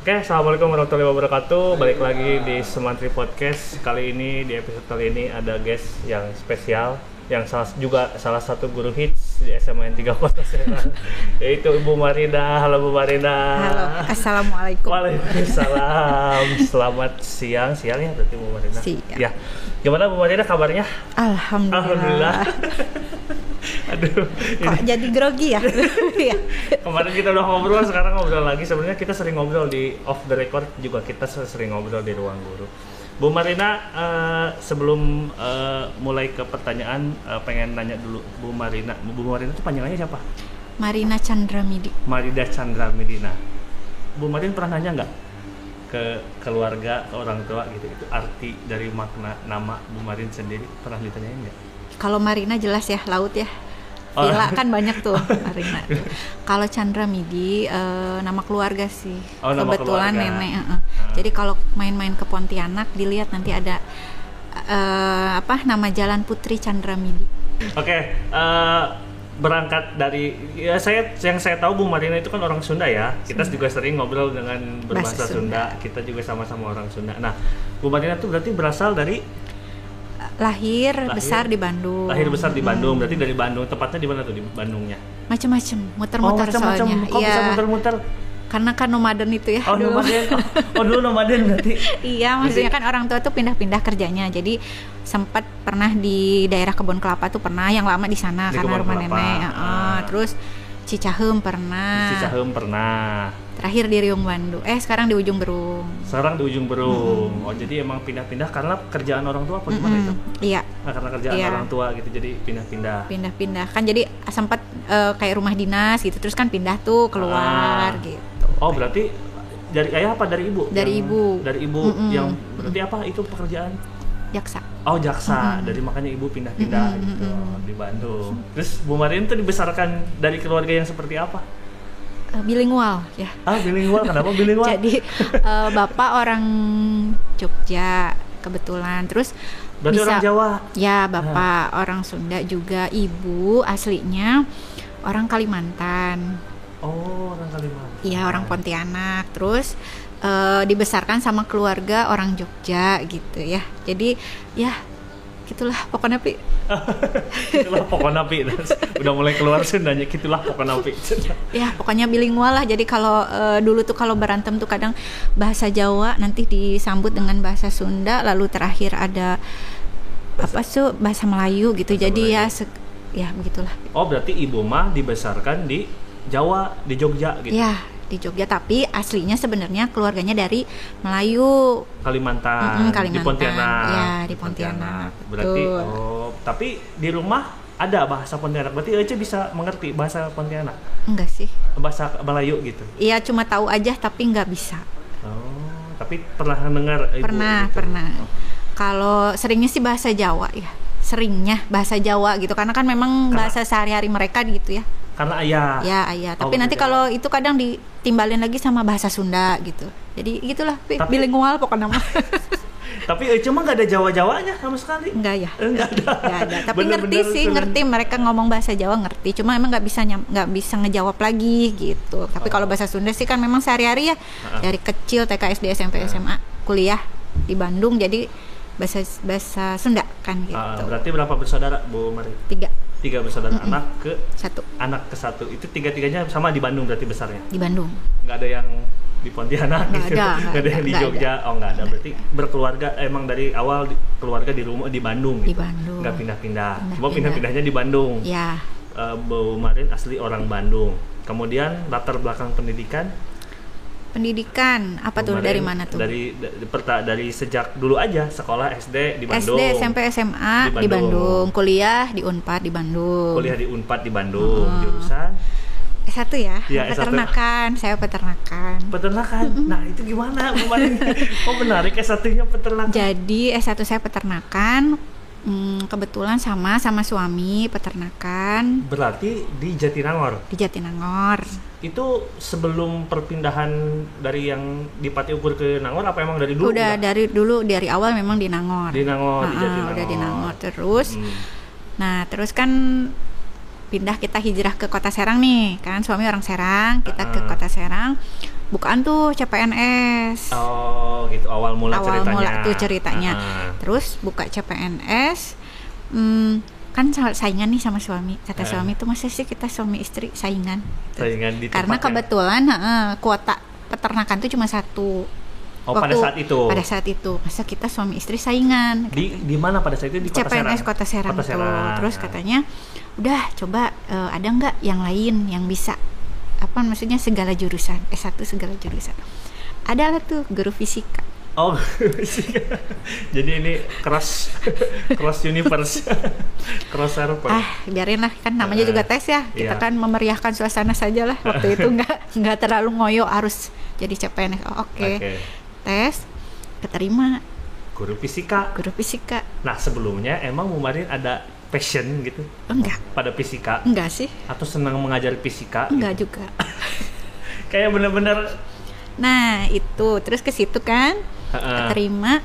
Oke, assalamualaikum warahmatullahi wabarakatuh. Balik lagi di Semantri Podcast. Kali ini di episode kali ini ada guest yang spesial, yang salah, juga salah satu guru hits di SMA N 3 Kota Serang, yaitu Ibu Marina. Halo Bu Marina. Halo, assalamualaikum. Waalaikumsalam. Selamat siang, siang ya berarti Bu Marina. Siang. Ya, gimana Bu Marina kabarnya? Alhamdulillah. Alhamdulillah. Aduh, Kok ini jadi grogi ya? Iya. kemarin kita udah ngobrol, sekarang ngobrol lagi. Sebenarnya kita sering ngobrol di off the record juga kita sering ngobrol di ruang guru. Bu Marina, eh, sebelum eh, mulai ke pertanyaan, eh, pengen nanya dulu Bu Marina. Bu Marina itu panjangannya siapa? Marina Chandra Midi. Marida Chandra Medina. Bu Marina pernah nanya nggak ke keluarga, ke orang tua gitu, itu arti dari makna nama Bu Marin sendiri pernah ditanyain nggak? Kalau Marina jelas ya laut ya. Oh. Villa kan banyak tuh Marina. tuh. Kalau Chandra Midi eh, nama keluarga sih. Oh, nama Kebetulan keluarga. nenek. eh, eh. Jadi kalau main-main ke Pontianak dilihat nanti ada eh, apa nama Jalan Putri Chandra Midi. Oke, eh, berangkat dari ya saya yang saya tahu Bu Marina itu kan orang Sunda ya. Kita juga sering ngobrol dengan berbahasa Bahasa Sunda. Sunda. Kita juga sama-sama orang Sunda. Nah, Bu Marina itu berarti berasal dari Lahir, Lahir. besar di Bandung. lahir besar di Bandung. Berarti dari Bandung. Tepatnya di mana tuh di Bandungnya? Macem-macem, muter-muter macam-macam. soalnya. Kok bisa Iya. muter-muter? Karena kan nomaden itu ya. Oh, dulu. nomaden. Oh, dulu nomaden berarti. Iya, maksudnya kan orang tua tuh pindah-pindah kerjanya. Jadi sempat pernah di daerah Kebun Kelapa tuh pernah yang lama di sana Di karena rumah Kelapa. nenek. Ah. Heeh. Terus Cicahem pernah. Cicahem pernah. Terakhir di Riung Bandung. Eh, sekarang di Ujung Berung. Sekarang di ujung Berung. Oh, jadi emang pindah-pindah karena kerjaan orang tua apa gimana itu? Iya, Nah, karena kerjaan Iya. orang tua gitu jadi pindah-pindah. pindah-pindah. Kan jadi sempat eh, kayak rumah dinas gitu. Terus kan pindah tuh keluar Ah. gitu. Oh, berarti dari ayah apa dari ibu? Dari Yang- ibu. Dari ibu Mm-mm. yang berarti apa itu pekerjaan? Jaksa. Oh, jaksa. Dari makanya ibu pindah-pindah Mm-mm, gitu mm-mm. di Bandung. Terus Bu Marin tuh dibesarkan dari keluarga yang seperti apa? Eh, bilingual ya. Ah, bilingual. Kenapa bilingual? Jadi eh, bapak orang Jogja kebetulan. Terus berarti bisa- orang Jawa. Ya, bapak orang Sunda juga, ibu aslinya orang Kalimantan. Oh, orang Kalimantan. Iya, orang Pontianak. Terus eh, dibesarkan sama keluarga orang Jogja gitu ya. Jadi ya gitulah pokoknya Pi. Itulah pokoknya Pi. Udah mulai keluar Sundanya gitulah pokoknya Pi. Ya, pokoknya bilingual lah. Jadi kalau eh, dulu tuh kalau berantem tuh kadang bahasa Jawa nanti disambut dengan bahasa Sunda, lalu terakhir ada apa tuh bahasa Melayu gitu. Bahasa Jadi ya Melayu. se- ya begitulah. Oh, berarti ibu mah dibesarkan di Jawa, di Jogja gitu. Ya, di Jogja tapi aslinya sebenarnya keluarganya dari Melayu. Kalimantan, Mm-mm, Kalimantan. di Pontianak. Ya, di Pontianak. Berarti Betul. oh, tapi di rumah ada bahasa Pontianak. Berarti Ece bisa mengerti bahasa Pontianak, Enggak sih. bahasa Melayu gitu. Iya, cuma tahu aja tapi nggak bisa. Oh, tapi pernah dengar ibu Pernah, gitu? pernah. Kalau seringnya sih bahasa Jawa ya. Seringnya bahasa Jawa gitu karena kan memang Karena- bahasa sehari-hari mereka gitu ya. Karena ayah. Ya. Oh, Tapi nanti begitu. kalau itu kadang ditimbalin lagi sama bahasa Sunda gitu. Jadi gitulah, Pi. Tapi- bilingual pokoknya mah. Tapi Ece mah gak ada Jawa-Jawanya sama sekali. Enggak ya. Enggak ada. Nggak ada. Tapi Bener-bener ngerti sih, cuman- ngerti mereka ngomong bahasa Jawa ngerti. Cuma emang nggak bisa nggak bisa ngejawab lagi gitu. Tapi Oh. kalau bahasa Sunda sih kan memang sehari-hari ya. Dari kecil TK SD SMP SMA kuliah di Bandung jadi bahasa bahasa Sunda kan gitu. Ah, berarti berapa bersaudara Bu Mari? Tiga, Tiga bersaudara anak ke satu. anak ke satu. Itu tiga tiganya sama di Bandung berarti besarnya? Di Bandung. nggak ada yang di Pontianak Nggak gitu? ada, nggak ada ada, yang di Jogja? oh nggak ada. Berarti berkeluarga emang dari awal di- keluarga di rumah di Bandung Di gitu? Bandung. nggak pindah-pindah. Cuma Pindah-pindah. pindah-pindahnya di Bandung. Ya, Eh, Bu Marin asli orang Bandung. Kemudian latar belakang pendidikan pendidikan apa tuh dari mana tuh? dari da- perta- dari sejak dulu aja sekolah SD di Bandung SD, SMP, SMA Di di Bandung. Bandung. kuliah di Unpad di Bandung. kuliah di Unpad di Bandung Hmm. jurusan S1 ya, S1. peternakan, saya peternakan. peternakan nah itu gimana Bu Marin kok menarik ya satunya peternakan Jadi S1 saya peternakan, hmm, kebetulan sama sama suami peternakan berarti di Jatinangor di Jatinangor. itu sebelum perpindahan dari yang di Pati Ukur ke Nangor apa emang dari dulu udah dari dulu dari awal memang di Nangor. di Nangor di Ah, Jatinangor udah di Nangor terus. Hmm. Nah, terus kan pindah kita hijrah ke Kota Serang nih, kan suami orang Serang, kita ke Ah. Kota Serang. Bukaan tuh CPNS. Oh, gitu awal mula awal ceritanya. mula tuh ceritanya. Ah. Terus buka CPNS, hmm, kan sa- saingan nih sama suami. Kata Ah. suami tuh masa sih kita suami istri saingan? Saingan di Karena kebetulan heeh, kuota peternakan tuh cuma satu. Oh, pada saat itu. Pada saat itu, masa kita suami istri saingan? di di mana pada saat itu di Kota CPNS Serang? Kota Serang Kota tuh. Serang. Terus katanya, udah coba eh, ada nggak yang lain yang bisa apa maksudnya segala jurusan S1 segala jurusan. Ada lah tuh guru fisika. Oh, jadi ini cross cross universe, cross server. Ah, biarin lah kan namanya Eh, juga tes ya. Kita iya. kan memeriahkan suasana saja lah. Waktu itu nggak nggak terlalu ngoyo harus jadi CPNS. Oh, Oke. Oke. Tes keterima Guru fisika. guru fisika. Nah sebelumnya emang Mumarin ada passion gitu Enggak, pada fisika enggak sih. atau senang mengajar fisika? Enggak gitu? juga. Kayak bener-bener. Nah, itu terus ke situ kan Heeh. keterima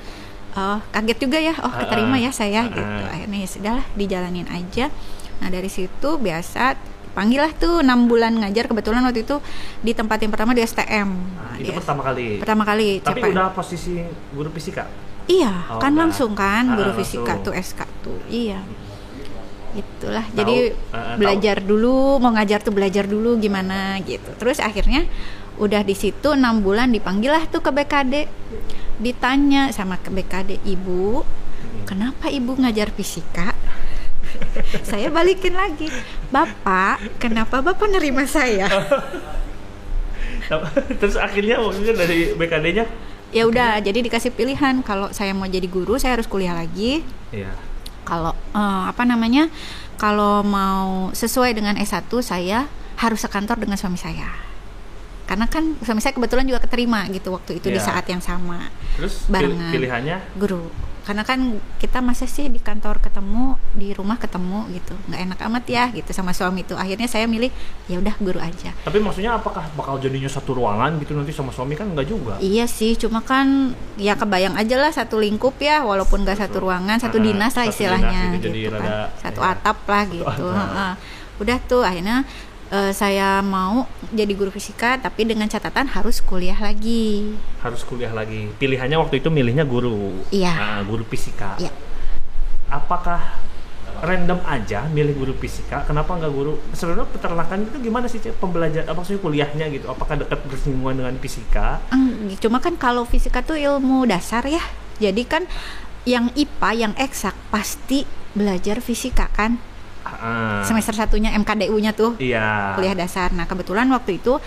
oh kaget juga ya oh keterima ya saya Ha-ha. gitu akhirnya ya sudahlah dijalanin aja nah dari situ biasa panggil lah tuh enam bulan ngajar kebetulan waktu itu di tempat yang pertama di STM Nah, itu Di pertama kali. pertama kali Tapi CPN. udah posisi guru fisika. iya Oh, kan udah. langsung kan guru Ha-ha, fisika langsung. tuh SK tuh iya itulah. Tahu, jadi ha-ha, belajar dulu mau ngajar tuh belajar dulu gimana gitu. Terus akhirnya udah di situ enam bulan dipanggil lah tuh ke BKD ditanya sama ke BKD ibu kenapa ibu ngajar fisika? Saya balikin lagi bapak kenapa bapak nerima saya? Terus akhirnya maksudnya dari BKD-nya? ya udah jadi dikasih pilihan. Kalau saya mau jadi guru saya harus kuliah lagi. Iya. Kalau eh, apa namanya kalau mau sesuai dengan S1 saya harus sekantor dengan suami saya karena kan suami saya kebetulan juga keterima gitu waktu itu di Iya. saat yang sama Terus Barengan. pilihannya guru karena kan kita masa sih di kantor ketemu di rumah ketemu gitu nggak enak amat ya gitu sama suami itu akhirnya saya milih ya udah guru aja Tapi maksudnya apakah bakal jadinya satu ruangan gitu nanti sama suami kan enggak juga? Iya sih, cuma kan ya kebayang aja lah satu lingkup ya, walaupun nggak satu ruangan, satu dinas lah satu istilahnya, dinas gitu, jadi kan. rada, satu ya. atap lah gitu. atap. Udah tuh akhirnya eh, saya mau jadi guru fisika, tapi dengan catatan harus kuliah lagi. Harus kuliah lagi. Pilihannya waktu itu milihnya guru. Iya. Nah, guru fisika. Iya. Apakah random aja milih guru fisika? Kenapa nggak guru? Sebenarnya peternakan itu gimana sih pembelajaran apa maksudnya kuliahnya gitu? Apakah dekat bersinggungan dengan fisika? Eng, Cuma kan kalau fisika tuh ilmu dasar ya, jadi kan yang IPA, yang eksak pasti belajar fisika kan. Ah, Semester satunya MKDU-nya tuh. Iya. kuliah dasar. Nah, kebetulan waktu itu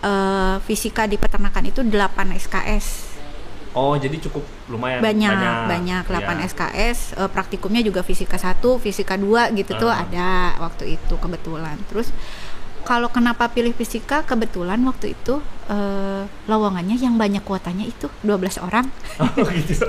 eh, fisika di peternakan itu 8 SKS. Oh, jadi cukup lumayan Banyak, banyak, banyak, 8 Iya. SKS. Eh, praktikumnya juga fisika 1, fisika 2 gitu tuh Ah. ada waktu itu kebetulan. Terus kalau kenapa pilih fisika kebetulan waktu itu eh, lowongannya yang banyak kuotanya itu 12 orang. Oh gitu.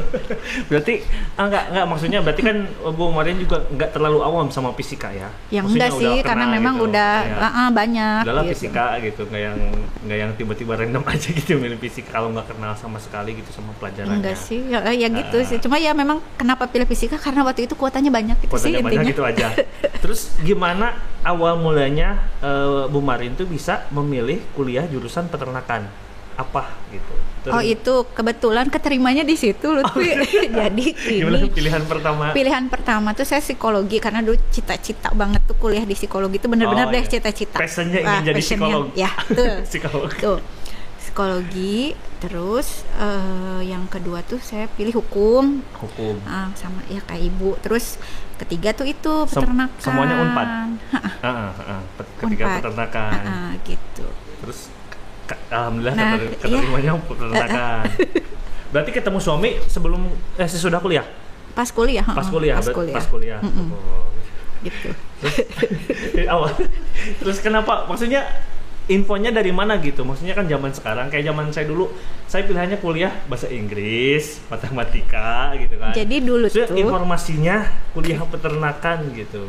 berarti ah, enggak enggak maksudnya berarti kan Bu Marin juga enggak terlalu awam sama fisika ya. Yang Maksudnya enggak sih kena karena memang gitu. udah Ya. ah, banyak Udahlah gitu. fisika gitu, nggak yang nggak yang tiba-tiba random aja gitu milih fisika kalau nggak kenal sama sekali gitu sama pelajarannya. Enggak sih, ya, ya gitu Ah. sih. Cuma ya memang kenapa pilih fisika karena waktu itu kuotanya banyak itu sih Kuotanya banyak intinya. gitu aja. Terus gimana awal mulanya eh, Bu Marin tuh bisa memilih kuliah jurusan peternakan? Apa gitu? Terus Oh itu kebetulan keterimanya di situ Lutfi. Jadi gimana ini pilihan pertama? pilihan pertama tuh saya psikologi karena dulu cita-cita banget tuh kuliah di psikologi itu bener-bener Oh, deh iya. cita-cita. Passionnya ingin Ah, jadi passionnya. psikolog. Ya, tuh. Psikolog. tuh. Psikologi, terus eh, yang kedua tuh saya pilih hukum Hukum. ah, sama ya kayak ibu. Terus ketiga tuh itu Sem- peternakan. semuanya Unpad? Ah, ah, ah. Pet- Ketiga Unpad. peternakan. ha-ha, gitu. Terus alhamdulillah Nah, keter- iya. keterimanya peternakan. Berarti ketemu suami sebelum eh sesudah kuliah? Pas kuliah, Pas kuliah, pas kuliah. pas kuliah. Mm-mm, Oh. gitu. Awal. Terus kenapa? Maksudnya infonya dari mana gitu? Maksudnya kan zaman sekarang kayak zaman saya dulu, saya pilihannya kuliah bahasa Inggris, matematika gitu kan. Jadi dulu Maksudnya tuh informasinya kuliah peternakan gitu.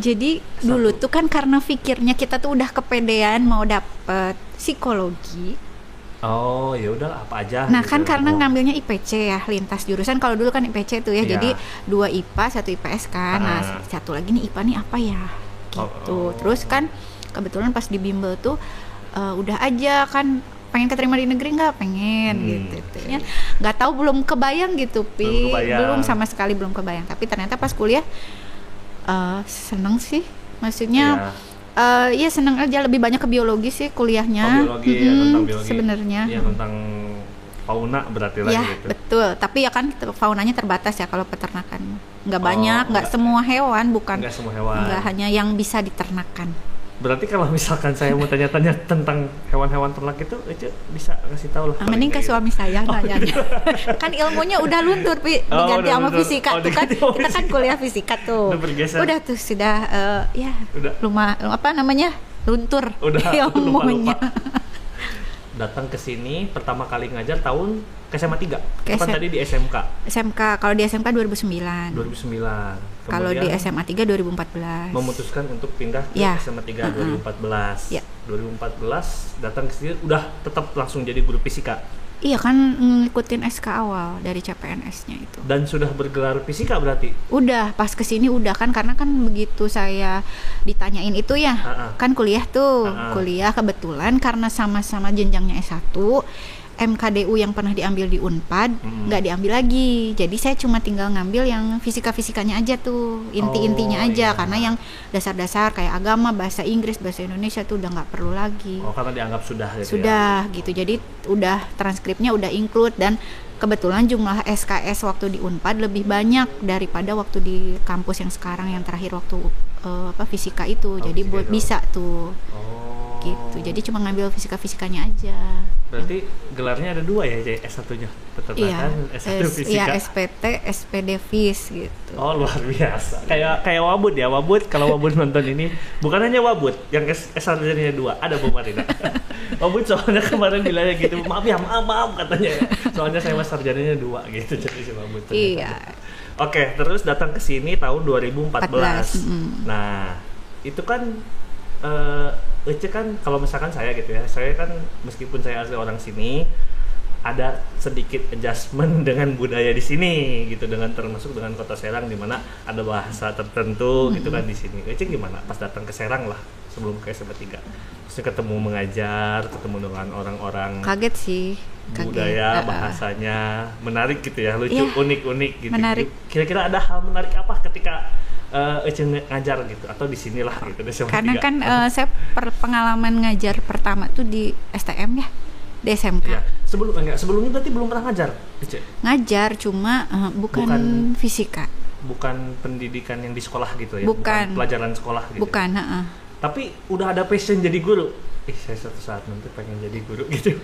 Jadi dulu tuh kan karena pikirnya kita tuh udah kepedean mau dapet psikologi. Oh, ya udah apa aja. Nah gitu. kan karena Oh. ngambilnya IPC ya lintas jurusan. Kalau dulu kan IPC tuh ya. Iya. Jadi dua IPA satu IPS kan. Nah Ah. satu lagi nih IPA nih apa ya? Gitu. Oh, oh. Terus kan kebetulan pas di bimbel tuh eh, udah aja kan pengen keterima di negeri nggak? Pengen Hmm. gitu. ya nggak tahu belum kebayang gitu pi. Belum kebayang. belum sama sekali belum kebayang. Tapi ternyata pas kuliah eh seneng sih. Maksudnya eh ya seneng aja. Lebih banyak ke biologi sih kuliahnya. Oh, biologi ya, Mm-mm, tentang biologi. sebenarnya. Iya, tentang fauna berarti lah ya gitu. betul. Tapi ya kan faunanya terbatas ya kalau peternakan. Nggak Oh, banyak nggak nggak- semua hewan bukan. Enggak semua hewan. nggak hanya yang bisa diternakan Berarti kalau misalkan saya mau tanya-tanya tentang hewan-hewan ternak itu, Ece bisa kasih tahu lah. Ah, mending ke gitu. suami saya nanya kan ilmunya udah luntur pi Oh, diganti udah sama luntur. fisika Oh, tuh kan sama kita kan fisika. kuliah fisika tuh Udah bergeser. udah tuh sudah eh, ya Udah. lumah apa namanya luntur Udah, ilmunya lupa-lupa. Datang ke sini pertama kali ngajar tahun ke SMA 3. Ke Kapan tadi di SMK SMK kalau di SMK 2009 2009. kalau di SMA 3 2014 memutuskan untuk pindah ke Ya. SMA 3 Uh-uh. 2014. Ya. 2014 datang ke sini udah tetap langsung jadi guru fisika iya kan ngikutin SK awal dari CPNS-nya itu dan sudah bergelar fisika berarti. udah pas ke sini udah kan karena kan begitu saya ditanyain itu ya Ha-ha. kan kuliah tuh Ha-ha. kuliah kebetulan karena sama-sama jenjangnya S1 MKDU yang pernah diambil di Unpad nggak diambil lagi. Jadi saya cuma tinggal ngambil yang fisika-fisikanya aja tuh inti-intinya Oh, aja. iya. karena yang dasar-dasar kayak agama bahasa Inggris bahasa Indonesia tuh udah nggak perlu lagi. Oh, karena dianggap sudah gitu ya. sudah gitu. Jadi udah transkripnya udah include dan kebetulan jumlah SKS waktu di Unpad lebih banyak daripada waktu di kampus yang sekarang yang terakhir waktu eh, apa fisika itu. Jadi fisika buat bisa tuh. Oh. Gitu jadi cuma ngambil fisika fisikanya aja Berarti gelarnya ada dua ya, Cek? S1-nya peternakan, iya S1 S- fisika. iya SPT SPD Fis gitu Oh luar biasa. Kayak kayak Wabud ya, Wabud kalau Wabud nonton ini bukan hanya Wabud yang S sarjananya dua, ada Bu Marina. Wabud soalnya kemarin bilangnya gitu, maaf ya, maaf, maaf katanya. ya. Soalnya saya mas sarjananya dua gitu jadi si ternyata. iya Oke, terus datang ke sini tahun 2014. 14, mm. Nah, itu kan eh Ece kan kalau misalkan saya gitu ya, saya kan meskipun saya asli orang sini ada sedikit adjustment dengan budaya di sini gitu dengan termasuk dengan kota Serang di mana ada bahasa tertentu gitu kan di sini. Ece gimana pas datang ke Serang lah sebelum ke SMA 3. Terus ketemu mengajar, ketemu dengan orang-orang kaget sih kaget budaya ah. bahasanya menarik gitu ya lucu Iya. unik-unik gitu Menarik. kira-kira ada hal menarik apa ketika eh Ece ngajar gitu atau di sinilah gitu karena 3? kan eh, saya per- pengalaman ngajar pertama tuh di STM ya di SMK ya sebelum enggak sebelumnya berarti belum pernah ngajar Ece? Ngajar cuma eh, bukan, Bukan- fisika. bukan pendidikan yang di sekolah gitu ya Bukan. pelajaran sekolah gitu bukan heeh. tapi udah ada passion jadi guru? Ih saya suatu saat nanti pengen jadi guru gitu.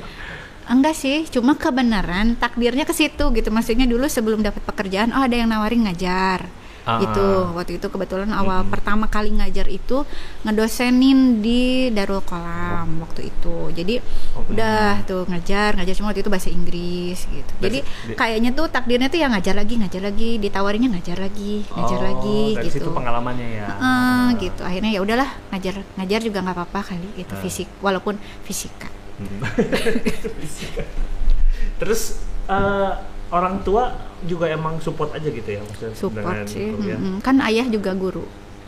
Enggak sih cuma kebenaran takdirnya ke situ gitu. Maksudnya dulu sebelum dapat pekerjaan oh ada yang nawarin ngajar Ah. gitu waktu itu kebetulan awal Mm-mm. pertama kali ngajar itu ngedosenin di Darul Kolam waktu itu jadi Oh, udah tuh ngajar ngajar cuma waktu itu bahasa Inggris gitu jadi di- kayaknya tuh takdirnya tuh ya ngajar lagi ngajar lagi ditawarinya ngajar lagi ngajar Oh, lagi dari gitu situ pengalamannya ya Heeh, gitu akhirnya ya udahlah ngajar ngajar juga nggak apa-apa kali gitu Ah. fisik walaupun fisika Hmm. Fisika. Terus eh, orang tua juga emang support aja gitu ya maksudnya support dengan sih mm-mm. kan ayah juga guru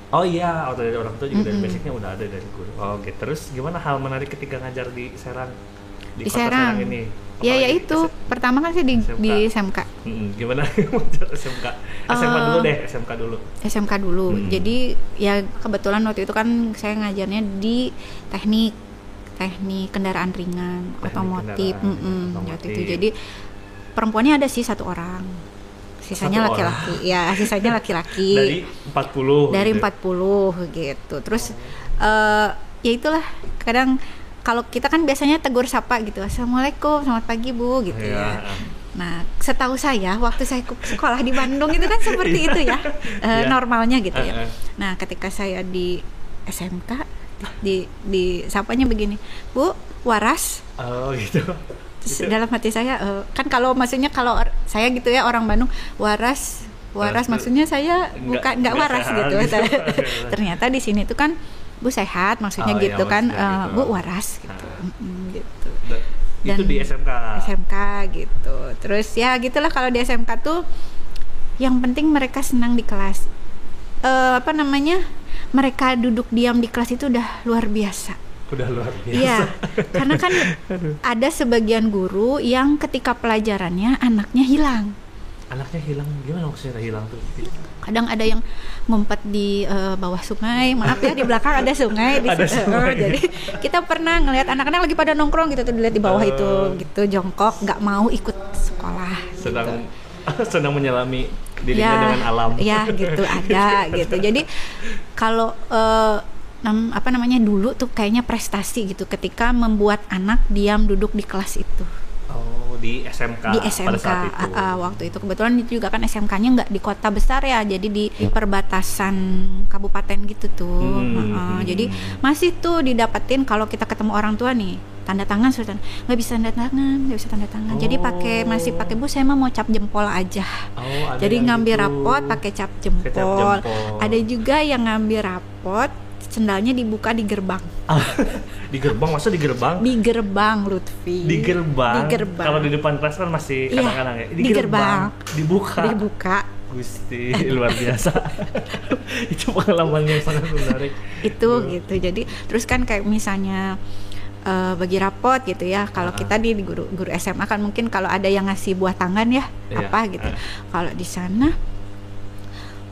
Oh iya, atau dari orang tua juga dari Mm-mm. basicnya udah ada dari guru. Oh, oke. Terus gimana hal menarik ketika ngajar di Serang? Di kota Serang. ini. ya ya itu S- pertama kan sih di SMK. di SMK Mm-mm, gimana ngajar SMK? SMK Eh, dulu deh, SMK dulu. SMK dulu Hmm. jadi ya kebetulan waktu itu kan saya ngajarnya di teknik teknik kendaraan ringan Teknik otomotif kendaraan, mm-mm, otomotif. waktu itu jadi perempuannya ada sih satu orang sisanya laki-laki ya sisanya laki-laki Dari 40 dari gitu. 40 gitu terus eh ya itulah kadang kalau kita kan biasanya tegur sapa gitu assalamualaikum selamat pagi bu gitu Iya. ya nah setahu saya waktu saya sekolah di Bandung itu kan seperti itu ya eh, Iya. normalnya gitu Eh, ya eh. nah ketika saya di SMK di di sapanya begini bu waras Oh, gitu. Gitu. dalam hati saya eh, kan kalau maksudnya kalau saya gitu ya orang Bandung waras waras maksudnya saya nggak- bukan nggak waras sehat gitu. gitu. Ternyata di sini tuh kan Bu sehat maksudnya Oh, iya, gitu kan maksudnya eh, gitu. Bu waras gitu. Gitu. Da- itu Dan di SMK. SMK gitu. Terus ya gitulah kalau di SMK tuh yang penting mereka senang di kelas. Eh, apa namanya? Mereka duduk diam di kelas itu udah luar biasa. Udah luar biasa. Iya, karena kan ada sebagian guru yang ketika pelajarannya anaknya hilang. Anaknya hilang gimana maksudnya hilang tuh? Kadang ada yang ngumpet di eh, bawah sungai, maaf ya di belakang ada sungai. Di Ada sungai. Jadi kita pernah ngelihat anak-anak lagi pada nongkrong gitu tuh dilihat di bawah Oh. itu gitu jongkok, nggak mau ikut sekolah. Sedang gitu. sedang menyelami dirinya dengan alam. Ya gitu ada gitu. Jadi kalau eh, nam- apa namanya dulu tuh kayaknya prestasi gitu ketika membuat anak diam duduk di kelas itu Oh, di SMK, di pada SMK saat itu. ah, waktu itu kebetulan itu juga kan SMK-nya nggak di kota besar ya jadi di perbatasan kabupaten gitu tuh Hmm. Ah, ah. jadi masih tuh didapetin kalau kita ketemu orang tua nih tanda tangan tanda- nggak bisa tanda tangan nggak bisa tanda tangan jadi pakai Oh. masih pakai bu saya mah mau cap jempol aja Oh, jadi ngambil gitu. rapot pakai cap jempol. cap jempol. Ada juga yang ngambil rapot sendalnya dibuka di gerbang. Ah, di gerbang masa di gerbang? Di gerbang Lutfi. Di gerbang. Di gerbang. Kalau di depan kelas kan masih Iya, kadang-kadang ya. di gerbang. Dibuka. dibuka. Gusti luar biasa. Itu pengalaman yang sangat menarik. Itu gitu. Jadi terus kan kayak misalnya eh, bagi rapot gitu ya. Kalau Ah. kita di, guru guru SMA kan mungkin kalau ada yang ngasih buah tangan ya Iya, apa gitu. ah. Kalau di sana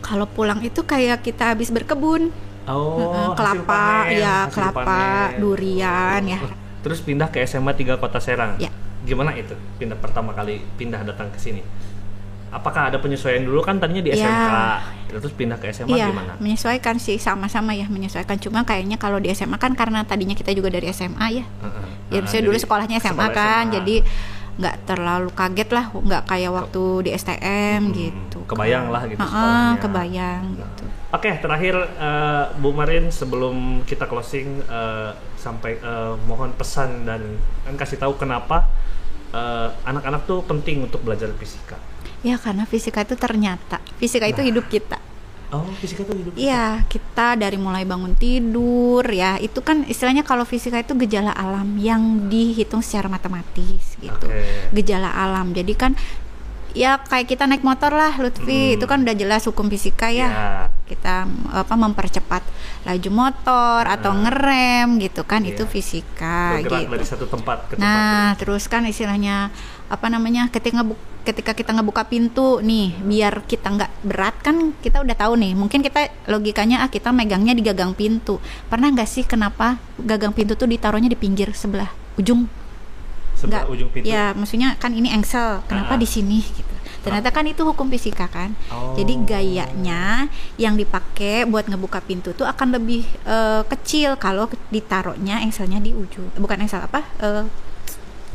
kalau pulang itu kayak kita habis berkebun. Oh, kelapa, panen, ya kelapa, panen. durian ya. Terus pindah ke SMA 3 Kota Serang. Ya. Gimana itu? Pindah pertama kali pindah datang ke sini. Apakah ada penyesuaian dulu kan tadinya di Ya. SMK, terus pindah ke SMA Iya, gimana? menyesuaikan sih sama-sama ya menyesuaikan. Cuma kayaknya kalau di SMA kan karena tadinya kita juga dari SMA ya. Heeh. Ya, Nah, saya dulu sekolahnya SMA sekolah kan, SMA. jadi nggak terlalu kaget lah, nggak kayak waktu di STM Hmm, gitu. kebayang lah gitu Heeh, sekolahnya. kebayang Nah. gitu. Oke, terakhir eh, Bu Marin sebelum kita closing eh, sampai eh, mohon pesan dan kan kasih tahu kenapa anak-anak tuh penting untuk belajar fisika. Ya karena fisika itu ternyata fisika itu Nah. hidup kita. Oh, fisika tuh hidup. Iya, kita dari mulai bangun tidur ya, itu kan istilahnya kalau fisika itu gejala alam yang dihitung secara matematis gitu. Oke. Gejala alam. Jadi kan ya kayak kita naik motor lah Lutfi, Hmm. itu kan udah jelas hukum fisika ya. Ya. Kita apa mempercepat laju motor atau Nah. ngerem gitu kan Iya. itu fisika Bergerak gitu. dari satu tempat ke tempat. Nah, terus kan istilahnya apa namanya ketika ketika kita ngebuka pintu nih biar kita nggak berat kan kita udah tahu nih mungkin kita logikanya ah kita megangnya di gagang pintu pernah nggak sih kenapa gagang pintu tuh ditaruhnya di pinggir sebelah ujung sebelah nggak ujung pintu. ya maksudnya kan ini engsel kenapa Ah. di sini gitu ternyata kan itu hukum fisika kan Oh. jadi gayanya yang dipakai buat ngebuka pintu tuh akan lebih eh, kecil kalau ditaruhnya engselnya di ujung bukan engsel apa Ya,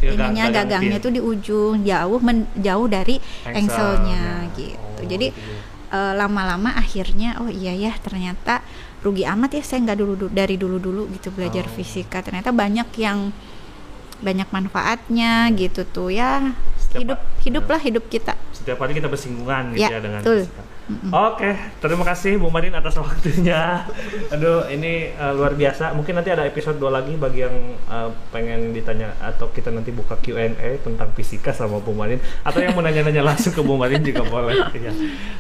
ininya gagang gagangnya pin. tuh di ujung jauh men- jauh dari Engselnya. engselnya gitu Oh, jadi gitu. eh, lama-lama akhirnya oh iya ya ternyata rugi amat ya saya nggak dulu du- dari dulu dulu gitu belajar Oh. fisika ternyata banyak yang banyak manfaatnya gitu tuh ya Setiap hidup hiduplah hidup kita setiap hari kita bersinggungan gitu Ya, ya dengan betul. fisika. Oke, terima kasih Bu Marin atas waktunya. Aduh, ini uh, luar biasa. Mungkin nanti ada episode 2 lagi bagi yang uh, pengen ditanya atau kita nanti buka Q&A tentang fisika sama Bu Marin atau yang mau nanya-nanya langsung ke Bu Marin juga boleh. Ya.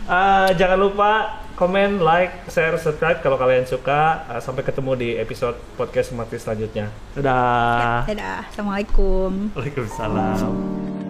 Uh, jangan lupa komen, like, share, subscribe kalau kalian suka. Uh, sampai ketemu di episode podcast Mati selanjutnya. Dadah. dadah assalamualaikum Waalaikumsalam.